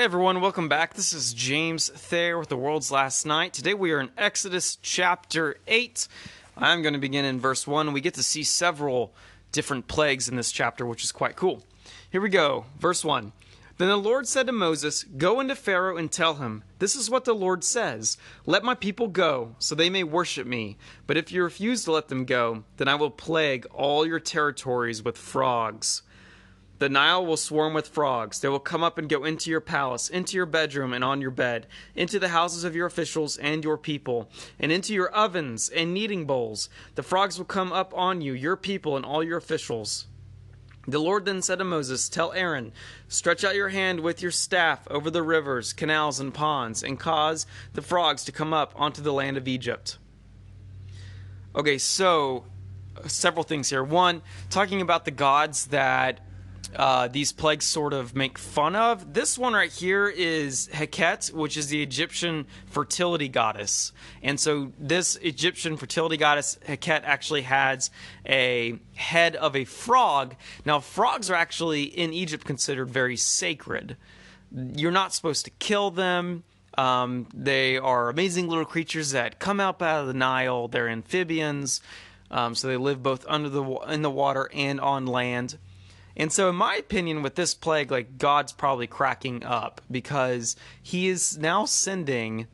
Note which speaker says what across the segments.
Speaker 1: Hey everyone, welcome back. This is James Thayer with the World's Last Night. Today we are in Exodus chapter 8. I'm going to begin in verse 1. We get to see several different plagues in this chapter, which is quite cool. Here we go. Verse 1. Then the Lord said to Moses, Go into Pharaoh and tell him, This is what the Lord says Let my people go, so they may worship me. But if you refuse to let them go, then I will plague all your territories with frogs. The Nile will swarm with frogs. They will come up and go into your palace, into your bedroom and on your bed, into the houses of your officials and your people, and into your ovens and kneading bowls. The frogs will come up on you, your people, and all your officials. The Lord then said to Moses, Tell Aaron, stretch out your hand with your staff over the rivers, canals, and ponds, and cause the frogs to come up onto the land of Egypt. Okay, so several things here. One, talking about the gods that uh, these plagues sort of make fun of. This one right here is Heket, which is the Egyptian fertility goddess. And so this Egyptian fertility goddess, Heket, actually has a head of a frog. Now, frogs are actually in Egypt considered very sacred. You're not supposed to kill them. Um, they are amazing little creatures that come up out of the Nile. They're amphibians, um, so they live both under the in the water and on land. And so, in my opinion, with this plague, like God's probably cracking up because He is now sending,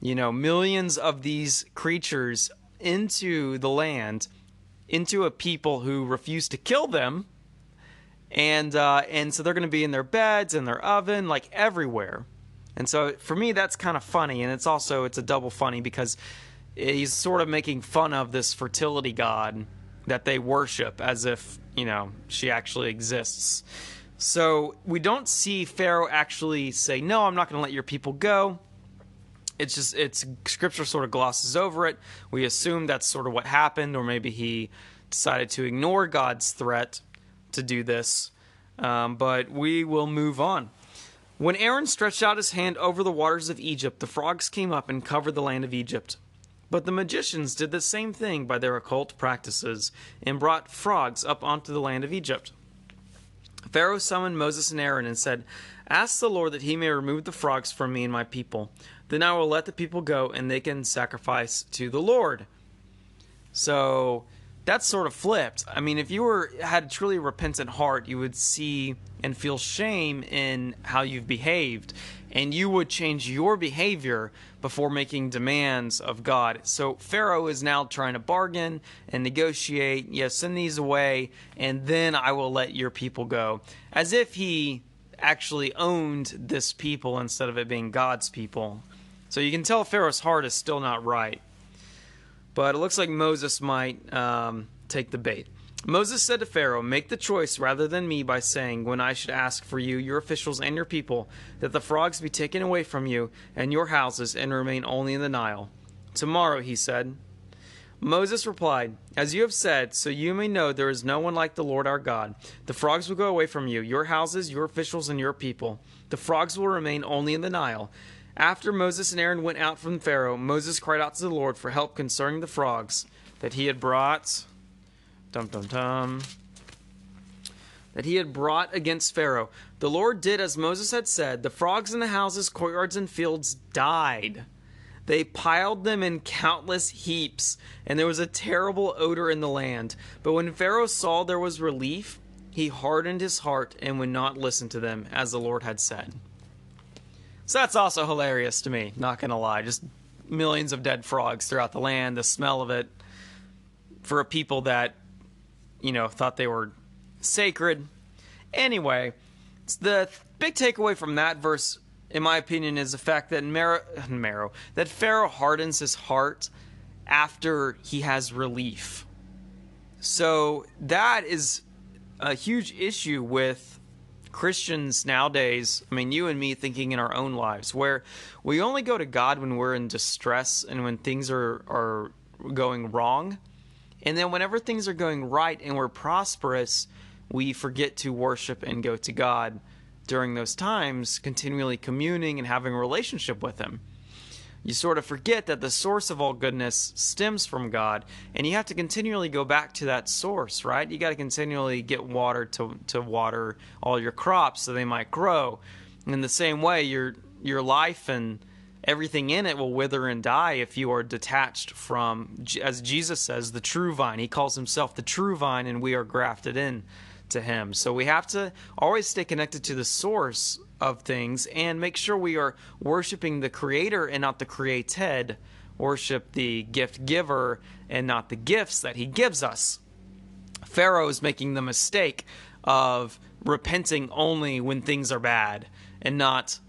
Speaker 1: you know, millions of these creatures into the land, into a people who refuse to kill them, and uh, and so they're going to be in their beds, in their oven, like everywhere. And so, for me, that's kind of funny, and it's also it's a double funny because he's sort of making fun of this fertility god that they worship as if you know, she actually exists. So we don't see Pharaoh actually say, "No, I'm not going to let your people go." It's just it's scripture sort of glosses over it. We assume that's sort of what happened, or maybe he decided to ignore God's threat to do this. Um, but we will move on. When Aaron stretched out his hand over the waters of Egypt, the frogs came up and covered the land of Egypt. But the magicians did the same thing by their occult practices and brought frogs up onto the land of Egypt. Pharaoh summoned Moses and Aaron and said, Ask the Lord that he may remove the frogs from me and my people. Then I will let the people go and they can sacrifice to the Lord. So that's sort of flipped. I mean, if you were had a truly repentant heart, you would see and feel shame in how you've behaved and you would change your behavior before making demands of God. So Pharaoh is now trying to bargain and negotiate. Yes, send these away, and then I will let your people go. As if he actually owned this people instead of it being God's people. So you can tell Pharaoh's heart is still not right. But it looks like Moses might um, take the bait. Moses said to Pharaoh, Make the choice rather than me by saying, When I should ask for you, your officials, and your people, that the frogs be taken away from you and your houses and remain only in the Nile. Tomorrow, he said. Moses replied, As you have said, so you may know there is no one like the Lord our God. The frogs will go away from you, your houses, your officials, and your people. The frogs will remain only in the Nile. After Moses and Aaron went out from Pharaoh, Moses cried out to the Lord for help concerning the frogs that he had brought Dum dum dum. That he had brought against Pharaoh. The Lord did as Moses had said. The frogs in the houses, courtyards, and fields died. They piled them in countless heaps, and there was a terrible odor in the land. But when Pharaoh saw there was relief, he hardened his heart and would not listen to them, as the Lord had said. So that's also hilarious to me, not gonna lie. Just millions of dead frogs throughout the land, the smell of it. For a people that you know, thought they were sacred. Anyway, the big takeaway from that verse, in my opinion, is the fact that Marrow, that Pharaoh hardens his heart after he has relief. So that is a huge issue with Christians nowadays. I mean, you and me thinking in our own lives, where we only go to God when we're in distress and when things are are going wrong and then whenever things are going right and we're prosperous, we forget to worship and go to God during those times, continually communing and having a relationship with Him. You sort of forget that the source of all goodness stems from God, and you have to continually go back to that source, right? You got to continually get water to, to water all your crops so they might grow. In the same way, your your life and everything in it will wither and die if you are detached from, as Jesus says, the true vine. He calls himself the true vine, and we are grafted in to him. So we have to always stay connected to the source of things and make sure we are worshiping the creator and not the created. Worship the gift giver and not the gifts that he gives us. Pharaoh is making the mistake of repenting only when things are bad and not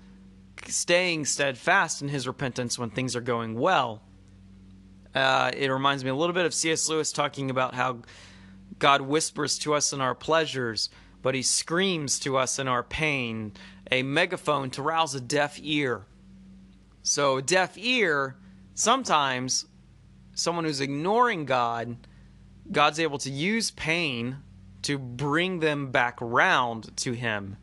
Speaker 1: staying steadfast in his repentance when things are going well. Uh, it reminds me a little bit of C.S. Lewis talking about how God whispers to us in our pleasures, but he screams to us in our pain, a megaphone to rouse a deaf ear. So, a deaf ear, sometimes someone who's ignoring God, God's able to use pain to bring them back round to him.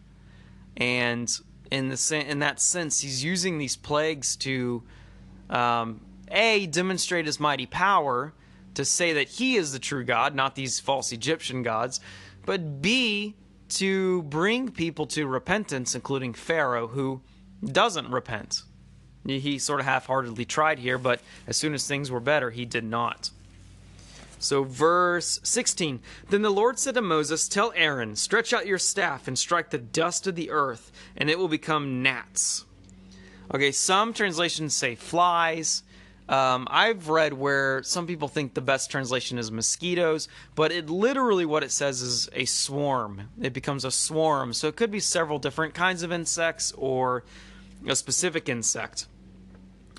Speaker 1: And in the in that sense, he's using these plagues to um, a demonstrate his mighty power to say that he is the true God, not these false Egyptian gods, but b to bring people to repentance, including Pharaoh, who doesn't repent. He sort of half-heartedly tried here, but as soon as things were better, he did not. So, verse 16 Then the Lord said to Moses, Tell Aaron, stretch out your staff and strike the dust of the earth, and it will become gnats. Okay, some translations say flies. Um, I've read where some people think the best translation is mosquitoes, but it literally what it says is a swarm. It becomes a swarm. So it could be several different kinds of insects or a specific insect.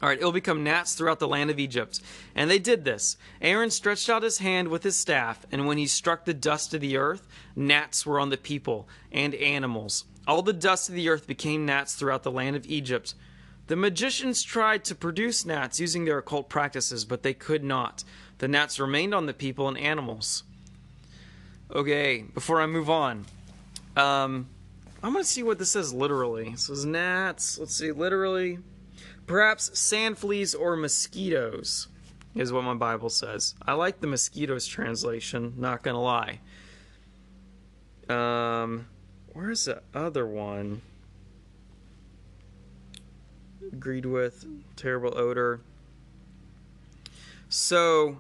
Speaker 1: All right, it will become gnats throughout the land of Egypt. And they did this. Aaron stretched out his hand with his staff, and when he struck the dust of the earth, gnats were on the people and animals. All the dust of the earth became gnats throughout the land of Egypt. The magicians tried to produce gnats using their occult practices, but they could not. The gnats remained on the people and animals. Okay, before I move on, um, I'm going to see what this says literally. It says gnats. Let's see, literally. Perhaps sand fleas or mosquitoes is what my Bible says. I like the mosquitoes translation, not gonna lie. Um, where's the other one? Agreed with, terrible odor. So,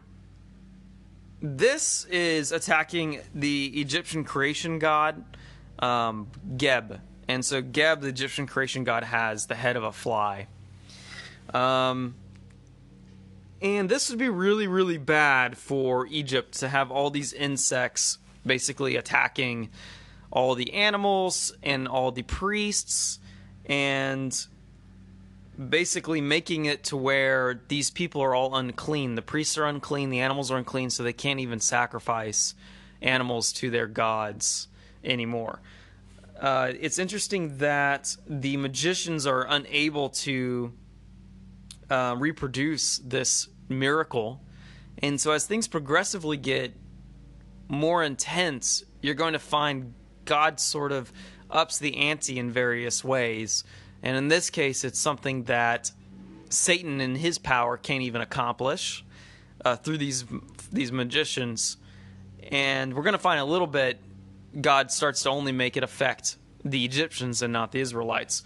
Speaker 1: this is attacking the Egyptian creation god, um, Geb. And so, Geb, the Egyptian creation god, has the head of a fly. Um, and this would be really, really bad for Egypt to have all these insects basically attacking all the animals and all the priests and basically making it to where these people are all unclean. The priests are unclean, the animals are unclean, so they can't even sacrifice animals to their gods anymore. Uh, it's interesting that the magicians are unable to uh, reproduce this miracle. And so, as things progressively get more intense, you're going to find God sort of ups the ante in various ways. And in this case, it's something that Satan and his power can't even accomplish uh, through these these magicians. And we're going to find a little bit God starts to only make it affect the Egyptians and not the Israelites.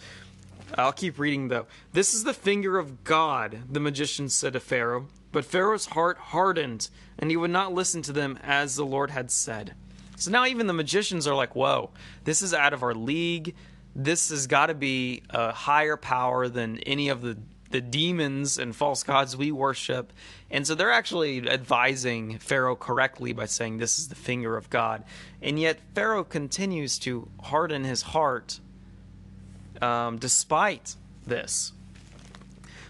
Speaker 1: I'll keep reading though. This is the finger of God, the magician said to Pharaoh. But Pharaoh's heart hardened, and he would not listen to them as the Lord had said. So now even the magicians are like, whoa, this is out of our league. This has got to be a higher power than any of the, the demons and false gods we worship. And so they're actually advising Pharaoh correctly by saying this is the finger of God. And yet Pharaoh continues to harden his heart um, despite this.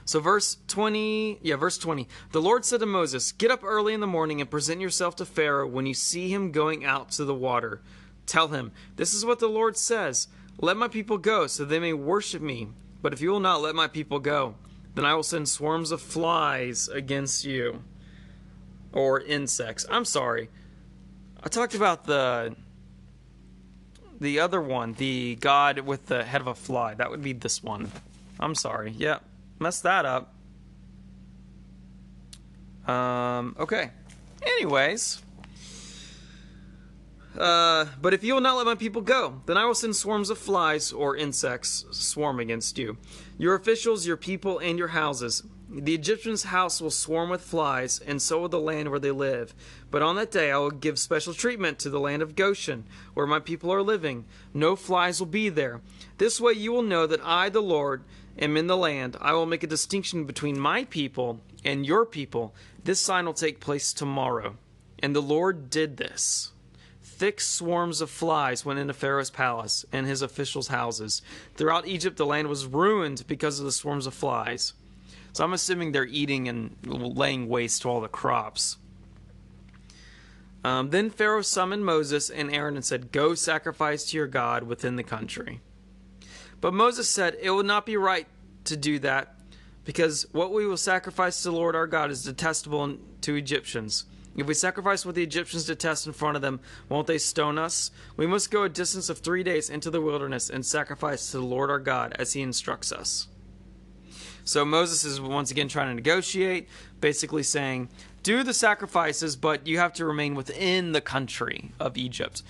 Speaker 1: So, verse 20, yeah, verse 20. The Lord said to Moses, Get up early in the morning and present yourself to Pharaoh when you see him going out to the water. Tell him, This is what the Lord says Let my people go, so they may worship me. But if you will not let my people go, then I will send swarms of flies against you. Or insects. I'm sorry. I talked about the the other one, the god with the head of a fly. That would be this one. I'm sorry. Yeah, messed that up. Um, okay. Anyways. Uh, but if you will not let my people go, then I will send swarms of flies or insects swarm against you, your officials, your people, and your houses. The Egyptian's house will swarm with flies, and so will the land where they live. But on that day I will give special treatment to the land of Goshen, where my people are living. No flies will be there. This way you will know that I, the Lord, am in the land. I will make a distinction between my people and your people. This sign will take place tomorrow. And the Lord did this thick swarms of flies went into Pharaoh's palace and his officials' houses. Throughout Egypt, the land was ruined because of the swarms of flies. So I'm assuming they're eating and laying waste to all the crops. Um, then Pharaoh summoned Moses and Aaron and said, Go sacrifice to your God within the country. But Moses said, It will not be right to do that, because what we will sacrifice to the Lord our God is detestable to Egyptians. If we sacrifice what the Egyptians detest in front of them, won't they stone us? We must go a distance of three days into the wilderness and sacrifice to the Lord our God as he instructs us. So Moses is once again trying to negotiate, basically saying, do the sacrifices, but you have to remain within the country of Egypt.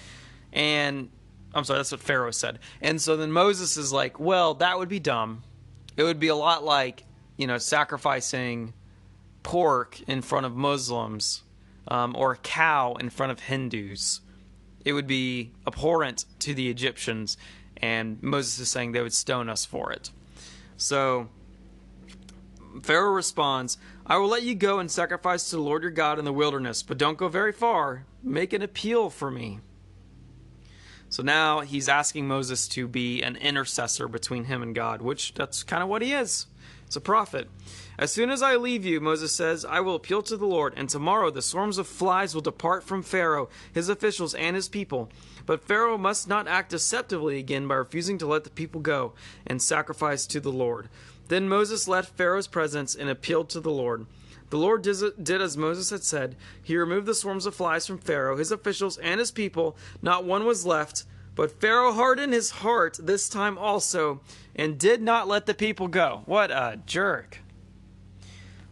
Speaker 1: And I'm sorry, that's what Pharaoh said. And so then Moses is like, well, that would be dumb. It would be a lot like, you know, sacrificing pork in front of Muslims um, or a cow in front of Hindus. It would be abhorrent to the Egyptians, and Moses is saying they would stone us for it. So Pharaoh responds, I will let you go and sacrifice to the Lord your God in the wilderness, but don't go very far. Make an appeal for me. So now he's asking Moses to be an intercessor between him and God, which that's kind of what he is. It's a prophet. As soon as I leave you, Moses says, I will appeal to the Lord, and tomorrow the swarms of flies will depart from Pharaoh, his officials, and his people. But Pharaoh must not act deceptively again by refusing to let the people go and sacrifice to the Lord. Then Moses left Pharaoh's presence and appealed to the Lord. The Lord did as Moses had said. He removed the swarms of flies from Pharaoh, his officials, and his people. Not one was left. But Pharaoh hardened his heart this time also and did not let the people go. What a jerk.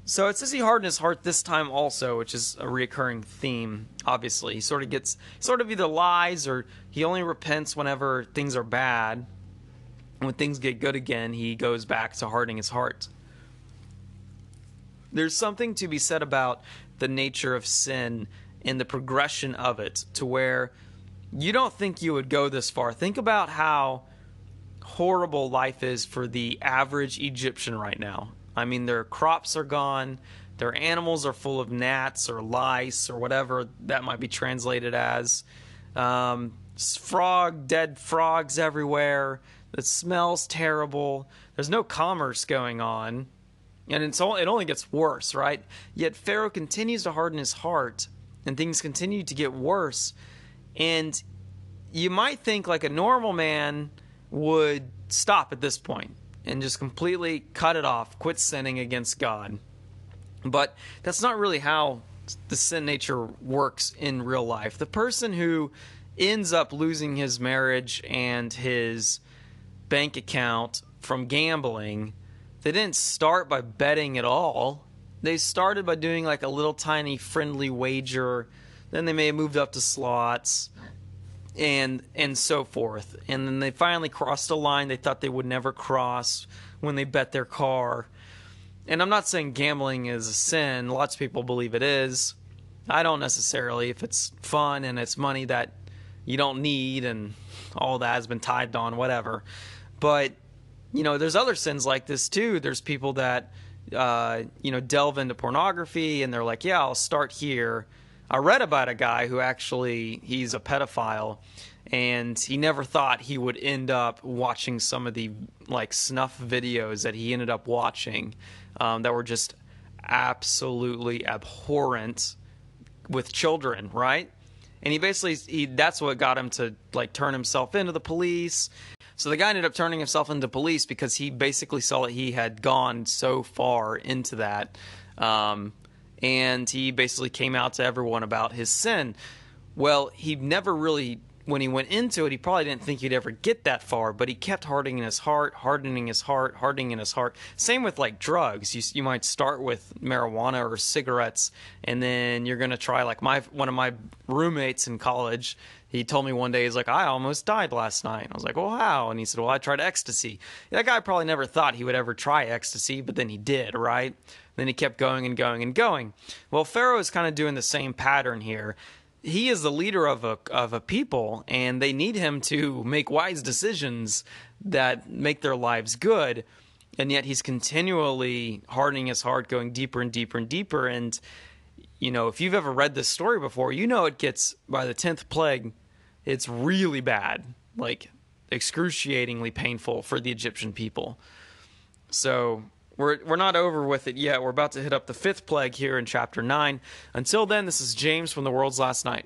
Speaker 1: So it says he hardened his heart this time also, which is a recurring theme. Obviously, he sort of gets sort of either lies or he only repents whenever things are bad. When things get good again, he goes back to hardening his heart. There's something to be said about the nature of sin and the progression of it, to where you don't think you would go this far. Think about how horrible life is for the average Egyptian right now. I mean, their crops are gone, their animals are full of gnats or lice or whatever that might be translated as. Um, frog, dead frogs everywhere. The smells terrible. There's no commerce going on. And it's all, it only gets worse, right? Yet Pharaoh continues to harden his heart, and things continue to get worse. And you might think like a normal man would stop at this point and just completely cut it off, quit sinning against God. But that's not really how the sin nature works in real life. The person who ends up losing his marriage and his bank account from gambling, they didn't start by betting at all. They started by doing like a little tiny friendly wager. Then they may have moved up to slots and and so forth. And then they finally crossed a line they thought they would never cross when they bet their car. And I'm not saying gambling is a sin. Lots of people believe it is. I don't necessarily. If it's fun and it's money that you don't need and all that has been tithed on, whatever. But you know, there's other sins like this too. There's people that uh, you know delve into pornography and they're like, yeah, I'll start here I read about a guy who actually he's a pedophile and he never thought he would end up watching some of the like snuff videos that he ended up watching um, that were just absolutely abhorrent with children, right? And he basically he that's what got him to like turn himself into the police. So the guy ended up turning himself into police because he basically saw that he had gone so far into that. Um, and he basically came out to everyone about his sin. Well, he never really when he went into it, he probably didn't think he'd ever get that far, but he kept hardening his heart, hardening his heart, hardening his heart. Same with like drugs. You, you might start with marijuana or cigarettes, and then you're going to try like my one of my roommates in college. He told me one day, he's like, I almost died last night. I was like, well, how? And he said, well, I tried ecstasy. That guy probably never thought he would ever try ecstasy, but then he did, right? Then he kept going and going and going. Well, Pharaoh is kind of doing the same pattern here he is the leader of a of a people and they need him to make wise decisions that make their lives good and yet he's continually hardening his heart going deeper and deeper and deeper and you know if you've ever read this story before you know it gets by the 10th plague it's really bad like excruciatingly painful for the Egyptian people so we're, we're not over with it yet. We're about to hit up the fifth plague here in chapter 9. Until then, this is James from the world's last night.